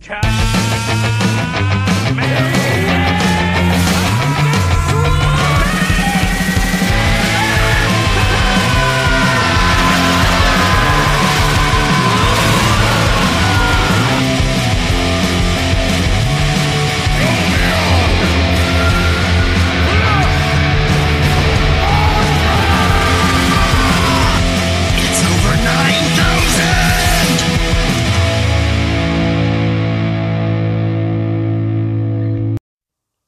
It's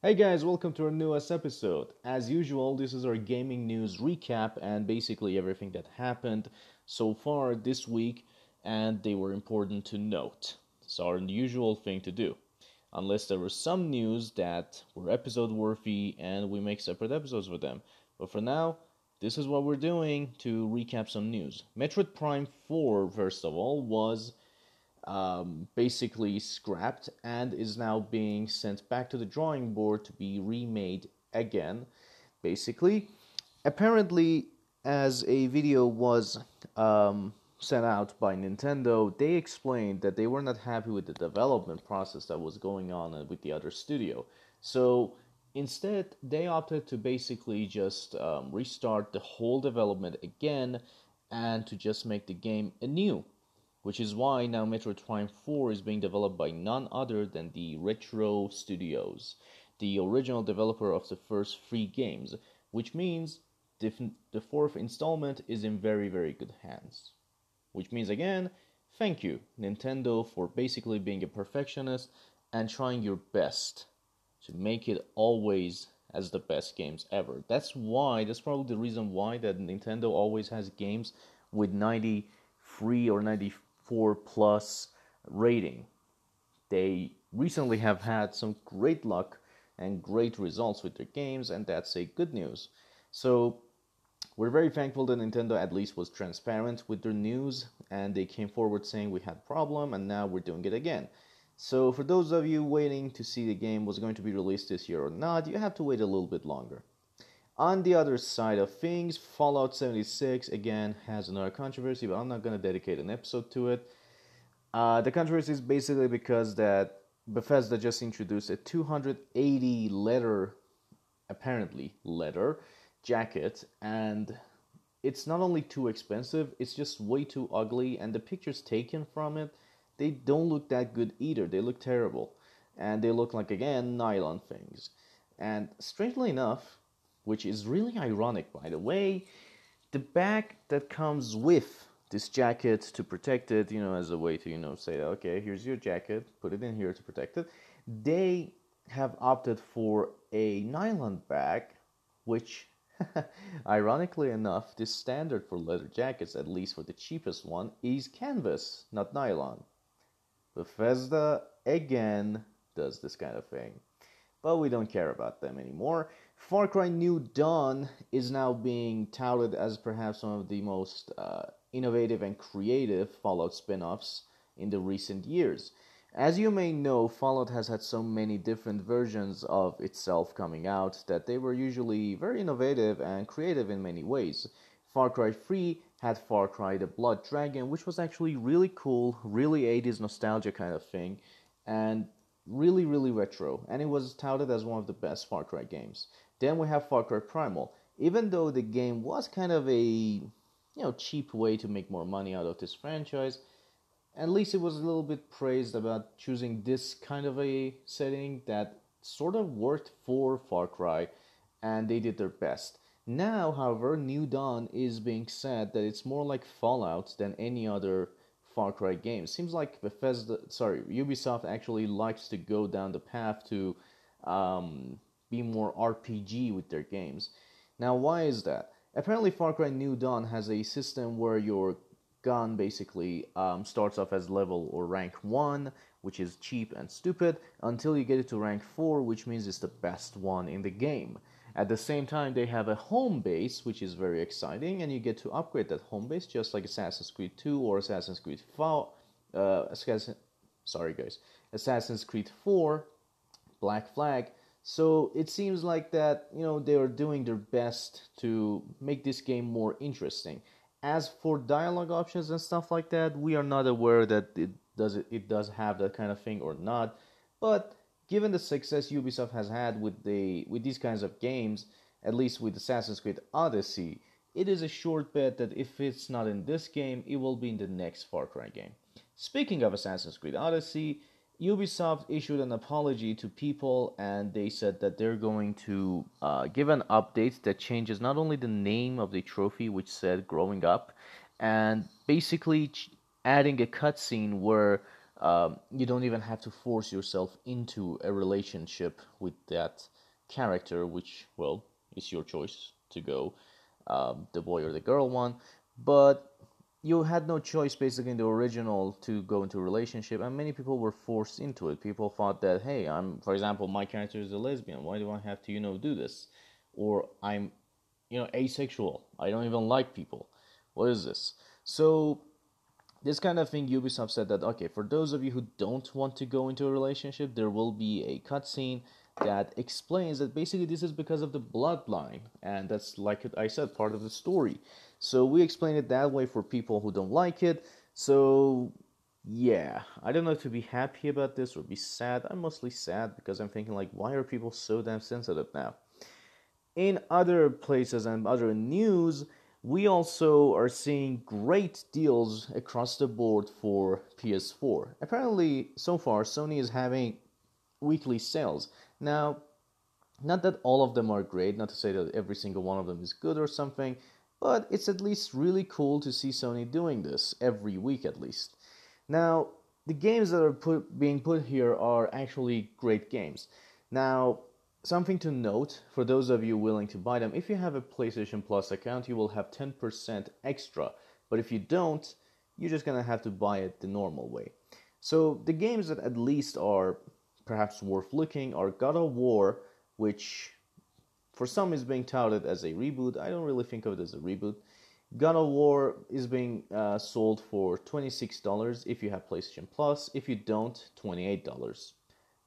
Hey guys, welcome to our newest episode. As usual, this is our gaming news recap and basically everything that happened so far this week, and they were important to note. It's our usual thing to do. Unless there was some news that were episode worthy and we make separate episodes with them. But for now, this is what we're doing to recap some news. Metroid Prime 4, first of all, was um, basically scrapped and is now being sent back to the drawing board to be remade again. Basically, apparently, as a video was um, sent out by Nintendo, they explained that they were not happy with the development process that was going on with the other studio. So instead, they opted to basically just um, restart the whole development again and to just make the game anew which is why now Metroid Prime 4 is being developed by none other than the Retro Studios, the original developer of the first three games, which means the, the fourth installment is in very, very good hands. Which means, again, thank you, Nintendo, for basically being a perfectionist and trying your best to make it always as the best games ever. That's why, that's probably the reason why that Nintendo always has games with 93 or 94 plus rating. They recently have had some great luck and great results with their games, and that's a good news. So we're very thankful that Nintendo at least was transparent with their news, and they came forward saying we had problem, and now we're doing it again. So for those of you waiting to see the game was going to be released this year or not, you have to wait a little bit longer. On the other side of things, Fallout 76 again has another controversy, but I'm not to dedicate an episode to it. Uh, the controversy is basically because that Bethesda just introduced a 280 letter, apparently letter jacket, and it's not only too expensive, it's just way too ugly, and the pictures taken from it, they don't look that good either. They look terrible, and they look like again nylon things. And strangely enough, which is really ironic by the way, the bag that comes with this jacket to protect it, you know, as a way to, you know, say, okay, here's your jacket, put it in here to protect it. They have opted for a nylon bag, which, ironically enough, the standard for leather jackets, at least for the cheapest one, is canvas, not nylon. Bethesda, again, does this kind of thing. But we don't care about them anymore. Far Cry New Dawn is now being touted as perhaps one of the most uh, innovative and creative Fallout spin offs in the recent years. As you may know, Fallout has had so many different versions of itself coming out that they were usually very innovative and creative in many ways. Far Cry 3 had Far Cry the Blood Dragon, which was actually really cool, really 80s nostalgia kind of thing, and really, really retro, and it was touted as one of the best Far Cry games. Then we have Far Cry Primal. Even though the game was kind of a you know cheap way to make more money out of this franchise, at least it was a little bit praised about choosing this kind of a setting that sort of worked for Far Cry, and they did their best. Now, however, New Dawn is being said that it's more like Fallout than any other Far Cry games. Seems like Bethesda, sorry, Ubisoft actually likes to go down the path to um, be more RPG with their games. Now, why is that? Apparently, Far Cry New Dawn has a system where your gun basically um, starts off as level or rank 1, which is cheap and stupid, until you get it to rank 4, which means it's the best one in the game. At the same time, they have a home base, which is very exciting, and you get to upgrade that home base just like Assassin's Creed 2 or Assassin's Creed 4. Uh, Assassin, sorry, guys. Assassin's Creed 4, Black Flag. So it seems like that you know they are doing their best to make this game more interesting. As for dialogue options and stuff like that, we are not aware that it, does it it does have that kind of thing or not. But given the success Ubisoft has had with the with these kinds of games, at least with Assassin's Creed Odyssey, it is a short bet that if it's not in this game, it will be in the next Far Cry game. Speaking of Assassin's Creed Odyssey, Ubisoft issued an apology to people and they said that they're going to uh, give an update that changes not only the name of the trophy, which said growing up, and basically adding a cutscene where um, you don't even have to force yourself into a relationship with that character, which, well, is your choice to go um, the boy or the girl one. But you had no choice basically in the original to go into a relationship and many people were forced into it. People thought that hey i'm for example my character is a lesbian. Why do i have to you know do this? Or i'm you know asexual. I don't even like people. What is this? So this kind of thing ubisoft said that okay for those of you who don't want to go into a relationship there will be a cutscene that explains that basically this is because of the bloodline and that's like i said part of the story. So we explain it that way for people who don't like it. So yeah i don't know to be happy about this or be sad. I'm mostly sad because i'm thinking like why are people so damn sensitive now? In other places and other news we also are seeing great deals across the board for ps4 apparently so far sony is having weekly sales now, not that all of them are great, not to say that every single one of them is good or something, but it's at least really cool to see Sony doing this every week at least. Now, the games that are put, being put here are actually great games. Now, something to note for those of you willing to buy them if you have a PlayStation Plus account, you will have 10% extra, but if you don't, you're just gonna have to buy it the normal way. So, the games that at least are perhaps worth looking are God of War, which for some is being touted as a reboot. I don't really think of it as a reboot. God of War is being uh, sold for $26 if you have PlayStation Plus. If you don't, $28.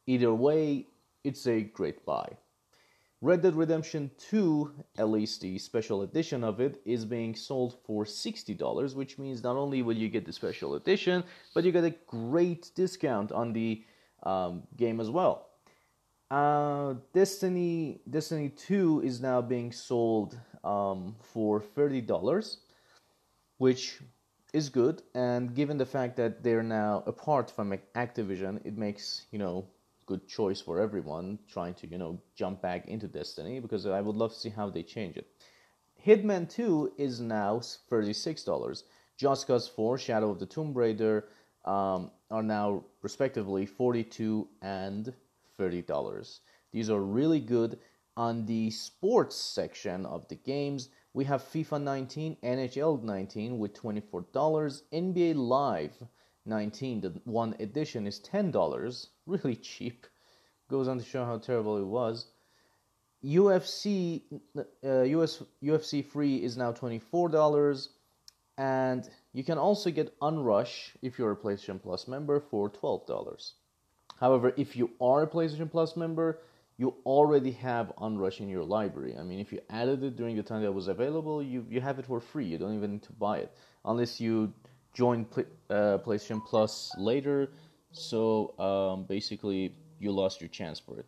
Either way, it's a great buy. Red Dead Redemption 2, at least the special edition of it, is being sold for $60, which means not only will you get the special edition, but you get a great discount on the um, game as well. Uh, Destiny Destiny 2 is now being sold um, for $30, which is good. And given the fact that they're now apart from Activision, it makes, you know, good choice for everyone trying to, you know, jump back into Destiny because I would love to see how they change it. Hitman 2 is now $36. Just Cause 4, Shadow of the Tomb Raider, um, are now respectively 42 and $30. These are really good. On the sports section of the games, we have FIFA 19, NHL 19 with $24, NBA Live 19, the one edition is $10, really cheap. Goes on to show how terrible it was. UFC uh, US, UFC free is now $24 and you can also get Onrush if you're a PlayStation Plus member for $12. However, if you are a PlayStation Plus member, you already have Onrush in your library. I mean, if you added it during the time that was available, you, you have it for free. You don't even need to buy it unless you join uh, PlayStation Plus later. So um, basically, you lost your chance for it.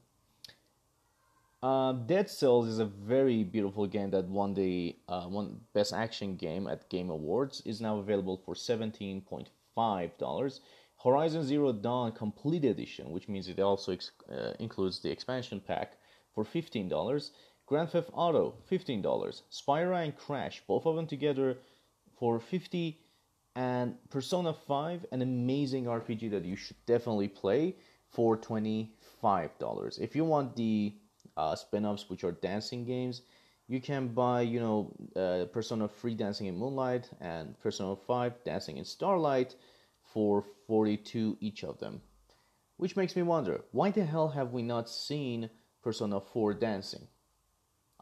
Uh, Dead Cells is a very beautiful game that won the uh, Best Action Game at Game Awards. is now available for seventeen point five dollars. Horizon Zero Dawn Complete Edition, which means it also ex- uh, includes the expansion pack, for fifteen dollars. Grand Theft Auto, fifteen dollars. Spyro and Crash, both of them together, for fifty. And Persona Five, an amazing RPG that you should definitely play, for twenty five dollars. If you want the uh, spin-offs which are dancing games you can buy you know uh, persona 3 dancing in moonlight and persona 5 dancing in starlight for 42 each of them. Which makes me wonder why the hell have we not seen persona 4 dancing?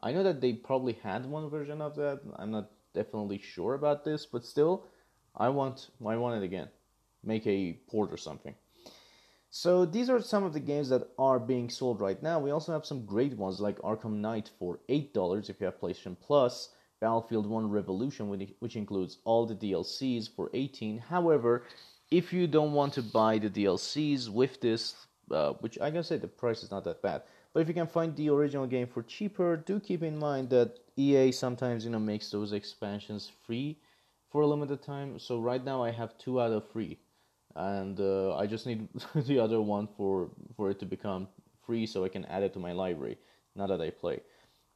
I know that they probably had one version of that. I'm not definitely sure about this but still i want i want it again make a port or something so these are some of the games that are being sold right now. We also have some great ones like Arkham Knight for $8 if you have PlayStation Plus, Battlefield 1 Revolution which includes all the DLCs for 18. However, if you don't want to buy the DLCs with this, uh, which I can say the price is not that bad, but if you can find the original game for cheaper, do keep in mind that EA sometimes you know makes those expansions free for a limited time. So right now I have two out of three, and uh, I just need the other one for for it to become free so I can add it to my library now that I play.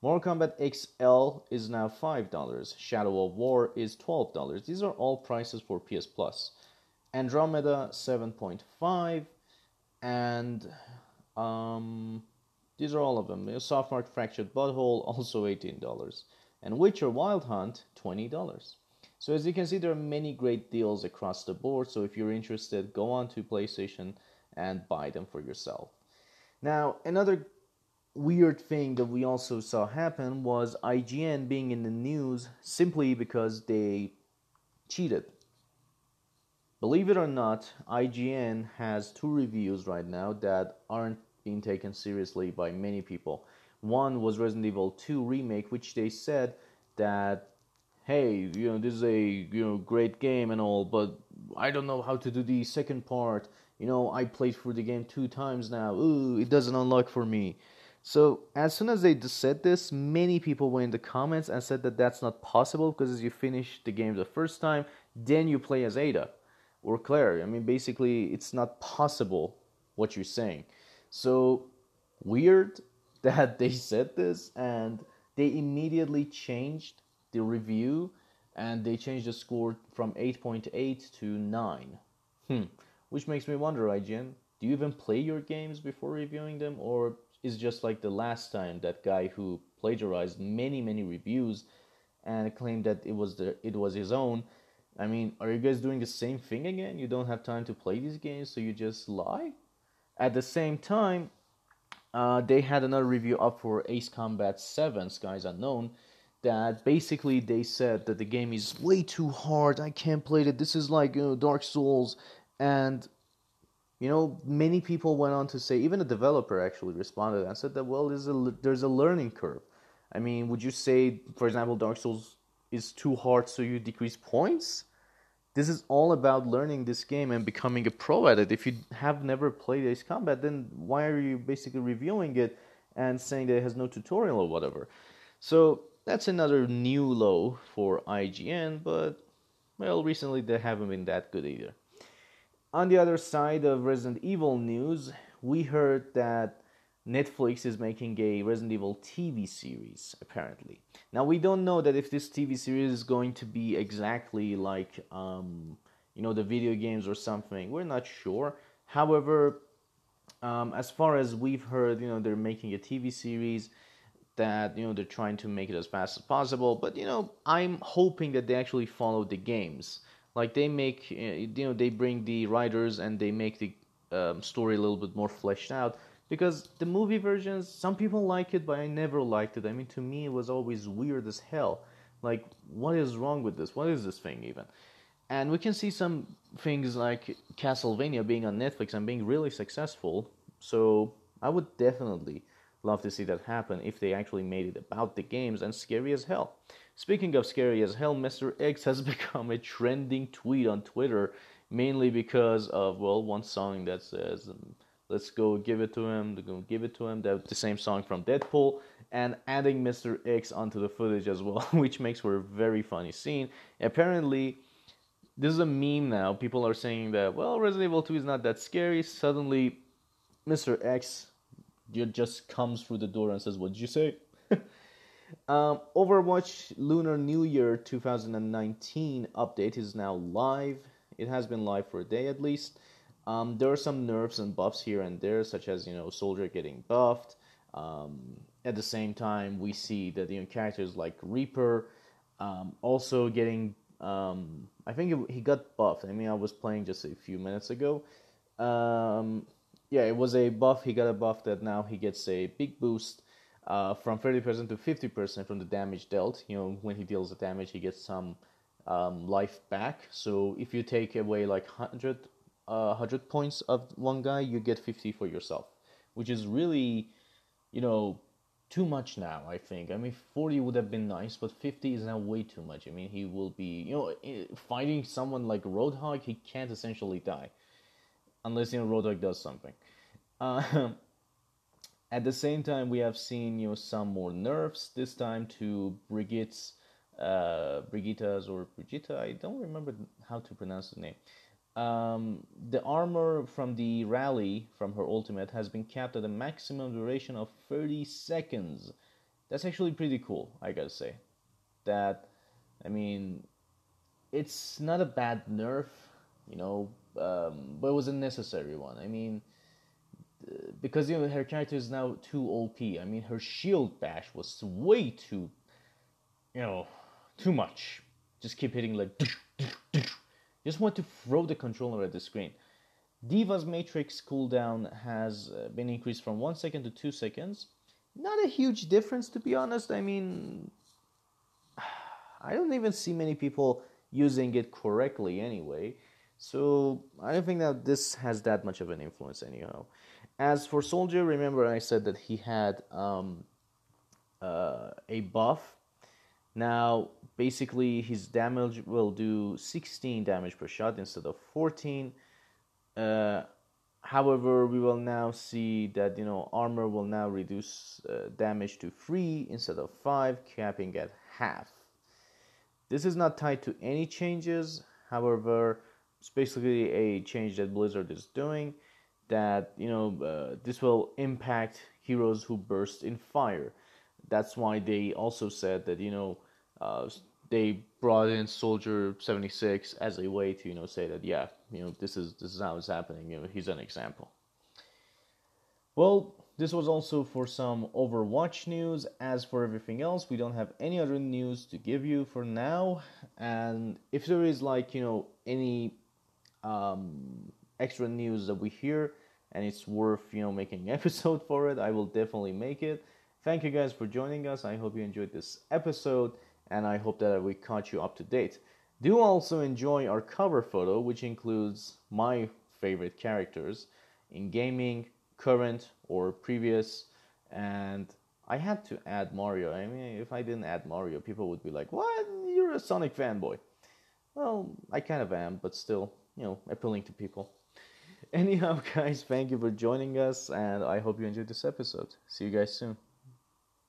Mortal Kombat XL is now $5. Shadow of War is $12. These are all prices for PS Plus. Andromeda 7.5 and um, these are all of them. South Park Fractured But Whole also $18 and Witcher Wild Hunt $20. So as you can see there are many great deals across the board so if you're interested go on to PlayStation and buy them for yourself. Now another weird thing that we also saw happen was IGN being in the news simply because they cheated. Believe it or not, IGN has two reviews right now that aren't being taken seriously by many people. One was Resident Evil 2 remake, which they said that hey, you know, this is a you know great game and all, but I don't know how to do the second part. You know, I played through the game two times now. Ooh, it doesn't unlock for me. So as soon as they said this, many people went in the comments and said that that's not possible because as you finish the game the first time, then you play as Ada or Claire. I mean, basically, it's not possible what you're saying. So weird that they said this and they immediately changed the review and they changed the score from 8.8 to 9. Hmm. Which makes me wonder, IGN, do you even play your games before reviewing them or is just like the last time that guy who plagiarized many many reviews and claimed that it was the it was his own i mean are you guys doing the same thing again you don't have time to play these games so you just lie at the same time uh, they had another review up for ace combat 7 skies unknown that basically they said that the game is way too hard i can't play it this is like you know, dark souls and you know, many people went on to say, even a developer actually responded and said that, well, there's a, there's a learning curve. I mean, would you say, for example, Dark Souls is too hard so you decrease points? This is all about learning this game and becoming a pro at it. If you have never played Ace Combat, then why are you basically reviewing it and saying that it has no tutorial or whatever? So that's another new low for IGN, but well, recently they haven't been that good either. On the other side of Resident Evil news, we heard that Netflix is making a Resident Evil TV series, apparently. Now, we don't know that if this TV series is going to be exactly like, um, you know, the video games or something. We're not sure. However, um, as far as we've heard, you know, they're making a TV series that, you know, they're trying to make it as fast as possible. But, you know, I'm hoping that they actually follow the games. Like they make uh, you know they bring the writers and they make the um, story a little bit more fleshed out because the movie versions some people like it but i never liked it. I mean to me it was always weird as hell. Like what is wrong with this? What is this thing even? And we can see some things like castlevania being on netflix and being really successful so i would definitely love to see that happen if they actually made it about the games and scary as hell Speaking of scary as hell, Mr. X has become a trending tweet on Twitter, mainly because of well, one song that says um, "Let's go give it to him," go give it to him. That's the same song from Deadpool, and adding Mr. X onto the footage as well, which makes for a very funny scene. Apparently, this is a meme now. People are saying that well, Resident Evil 2 is not that scary. Suddenly, Mr. X just comes through the door and says, "What did you say?" Um, Overwatch Lunar New Year 2019 update is now live. It has been live for a day at least. Um, there are some nerfs and buffs here and there, such as you know Soldier getting buffed. Um, at the same time, we see that you know characters like Reaper um, also getting. Um, I think he got buffed. I mean, I was playing just a few minutes ago. Yeah, it was a buff. He got a buff that now he gets a big boost uh, from 30% to 50% from the damage dealt. You know, when he deals the damage, he gets some um, life back. So if you take away like 100, uh, 100 points of one guy, you get 50 for yourself, which is really, you know, too much now. I think. I mean, forty would have been nice, but fifty is now way too much. I mean, he will be, you know, fighting someone like Roadhog, he can't essentially die, unless you know Roadhog does something. Uh, at the same time, we have seen you know some more nerfs this time to Brigitte's, uh, Brigitta's or Brigitta. I don't remember how to pronounce the name. Um, the armor from the rally from her ultimate has been capped at a maximum duration of 30 seconds. That's actually pretty cool, I gotta say. That, I mean, it's not a bad nerf, you know, um, but it was a necessary one. I mean, because you know her character is now too OP. I mean, her shield bash was way too, you know, too much. Just keep hitting like just want to throw the controller at the screen. D.Va's Matrix cooldown has uh, been increased from 1 second to 2 seconds. Not a huge difference, to be honest. I mean, I don't even see many people using it correctly anyway. So I don't think that this has that much of an influence, anyhow. As for Soldier, remember I said that he had um, uh, a buff now, basically, his damage will do 16 damage per shot instead of 14. Uh, however, we will now see that you know armor will now reduce uh, damage to 3 instead of 5, capping at half. This is not tied to any changes. However, it's basically a change that Blizzard is doing that you know uh, this will impact heroes who burst in fire. That's why they also said that you know uh, they brought in Soldier 76 as a way to you know say that yeah you know this is this is how it's happening you know he's an example. Well, this was also for some Overwatch news. As for everything else, we don't have any other news to give you for now. And if there is like you know any um, extra news that we hear and it's worth you know making episode for it, I will definitely make it. Thank you guys for joining us. I hope you enjoyed this episode and I hope that we caught you up to date. Do also enjoy our cover photo, which includes my favorite characters in gaming, current or previous, and I had to add Mario. I mean, if I didn't add Mario, people would be like, "What? You're a Sonic fanboy." Well, I kind of am, but still, you know, appealing to people. Anyhow, guys, thank you for joining us, and I hope you enjoyed this episode. See you guys soon.